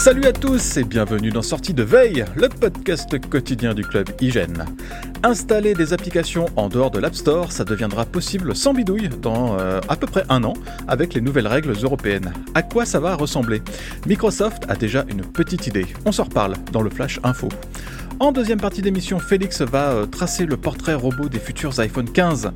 Salut à tous et bienvenue dans Sortie de Veille, le podcast quotidien du club Hygiène. Installer des applications en dehors de l'App Store, ça deviendra possible sans bidouille dans euh, à peu près un an avec les nouvelles règles européennes. À quoi ça va ressembler? Microsoft a déjà une petite idée. On s'en reparle dans le Flash Info. En deuxième partie d'émission, Félix va euh, tracer le portrait robot des futurs iPhone 15.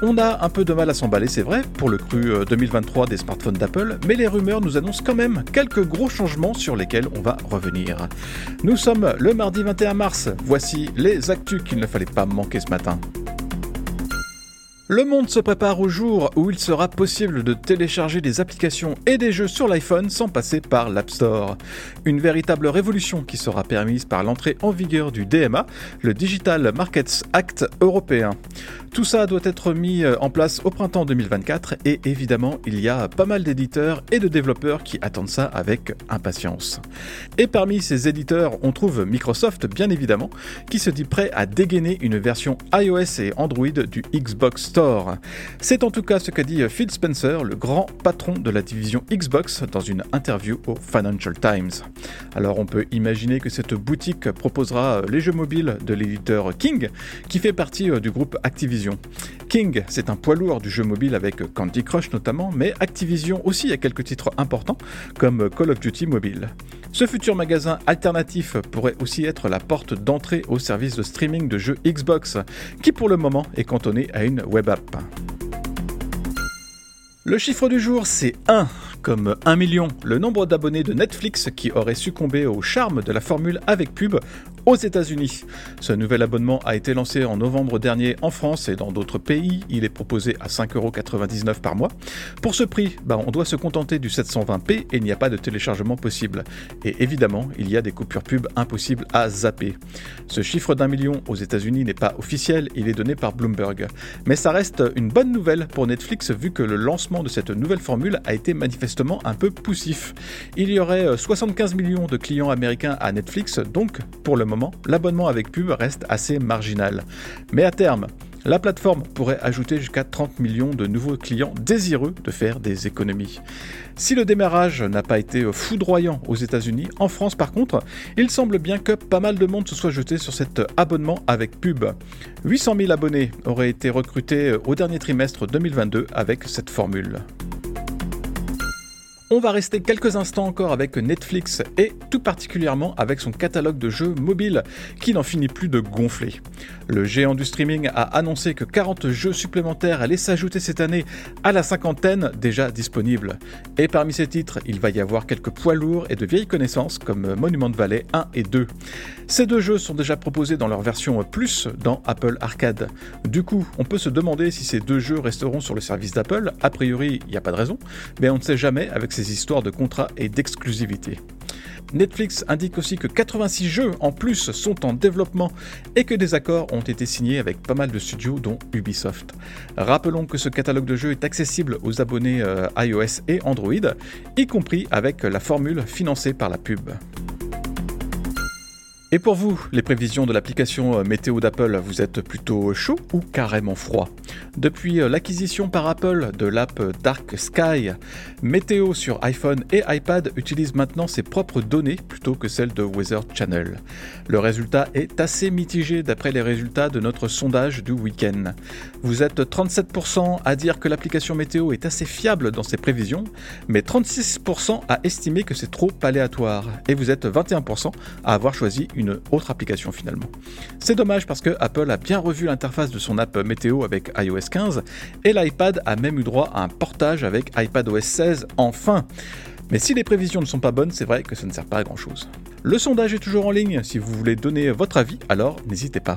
On a un peu de mal à s'emballer, c'est vrai, pour le cru 2023 euh, des smartphones d'Apple, mais les rumeurs nous annoncent quand même quelques gros changements sur lesquels on va revenir. Nous sommes le mardi 21 mars, voici les actus qu'il ne fallait pas manquer ce matin. Le monde se prépare au jour où il sera possible de télécharger des applications et des jeux sur l'iPhone sans passer par l'App Store. Une véritable révolution qui sera permise par l'entrée en vigueur du DMA, le Digital Markets Act européen. Tout ça doit être mis euh, en place au printemps 2024 et évidemment il y a pas mal d'éditeurs et de développeurs qui attendent ça avec impatience. Et parmi ces éditeurs on trouve Microsoft bien évidemment qui se dit prêt à dégainer une version iOS et Android du Xbox Store. C'est en tout cas ce qu'a dit Phil Spencer, le grand patron de la division Xbox dans une interview au Financial Times. Alors on peut imaginer que cette boutique proposera les jeux mobiles de l'éditeur King qui fait partie euh, du groupe Activision King, c'est un poids lourd du jeu mobile avec Candy Crush notamment, mais Activision aussi a quelques titres importants comme Call of Duty Mobile. Ce futur magasin alternatif pourrait aussi être la porte d'entrée au service de streaming de jeux Xbox, qui pour le moment est cantonné à une web Le chiffre du jour, c'est 1, comme 1 million, le nombre d'abonnés de Netflix qui auraient succombé au charme de la formule avec pub aux États-Unis. Ce nouvel abonnement a été lancé en novembre dernier en France et dans d'autres pays. Il est proposé à 5,99€ par mois. Pour ce prix, bah, on doit se contenter du 720p et il n'y a pas de téléchargement possible. Et évidemment, il y a des coupures pub impossibles à zapper. Ce chiffre d'un million aux États-Unis n'est pas officiel, il est donné par Bloomberg. Mais ça reste une bonne nouvelle pour Netflix vu que le lancement de cette nouvelle formule a été manifestement un peu poussif. Il y aurait 75 millions de clients américains à Netflix, donc pour le l'abonnement avec pub reste assez marginal. Mais à terme, la plateforme pourrait ajouter jusqu'à 30 millions de nouveaux clients désireux de faire des économies. Si le démarrage n'a pas été foudroyant aux États-Unis, en France par contre, il semble bien que pas mal de monde se soit jeté sur cet abonnement avec pub. 800 000 abonnés auraient été recrutés au dernier trimestre 2022 avec cette formule. On va rester quelques instants encore avec Netflix et tout particulièrement avec son catalogue de jeux mobiles qui n'en finit plus de gonfler. Le géant du streaming a annoncé que 40 jeux supplémentaires allaient s'ajouter cette année à la cinquantaine déjà disponibles. Et parmi ces titres, il va y avoir quelques poids lourds et de vieilles connaissances comme Monument Valley 1 et 2. Ces deux jeux sont déjà proposés dans leur version Plus dans Apple Arcade. Du coup, on peut se demander si ces deux jeux resteront sur le service d'Apple. A priori, il n'y a pas de raison, mais on ne sait jamais avec ces histoires de contrats et d'exclusivité. Netflix indique aussi que 86 jeux en plus sont en développement et que des accords ont été signés avec pas mal de studios dont Ubisoft. Rappelons que ce catalogue de jeux est accessible aux abonnés euh, iOS et Android, y compris avec la formule financée par la pub. Et pour vous, les prévisions de l'application euh, météo d'Apple, vous êtes plutôt chaud ou carrément froid? Depuis euh, l'acquisition par Apple de l'app Dark Sky, Météo sur iPhone et iPad utilise maintenant ses propres données plutôt que celles de Weather Channel. Le résultat est assez mitigé d'après les résultats de notre sondage du week-end. Vous êtes 37% à dire que l'application météo est assez fiable dans ses prévisions, mais 36% à estimer que c'est trop aléatoire, et vous êtes 21% à avoir choisi une une autre application finalement. C'est dommage parce que Apple a bien revu l'interface de son app météo avec iOS 15 et l'iPad a même eu droit à un portage avec iPadOS 16 enfin. Mais si les prévisions ne sont pas bonnes, c'est vrai que ça ne sert pas à grand chose. Le sondage est toujours en ligne, si vous voulez donner votre avis, alors n'hésitez pas.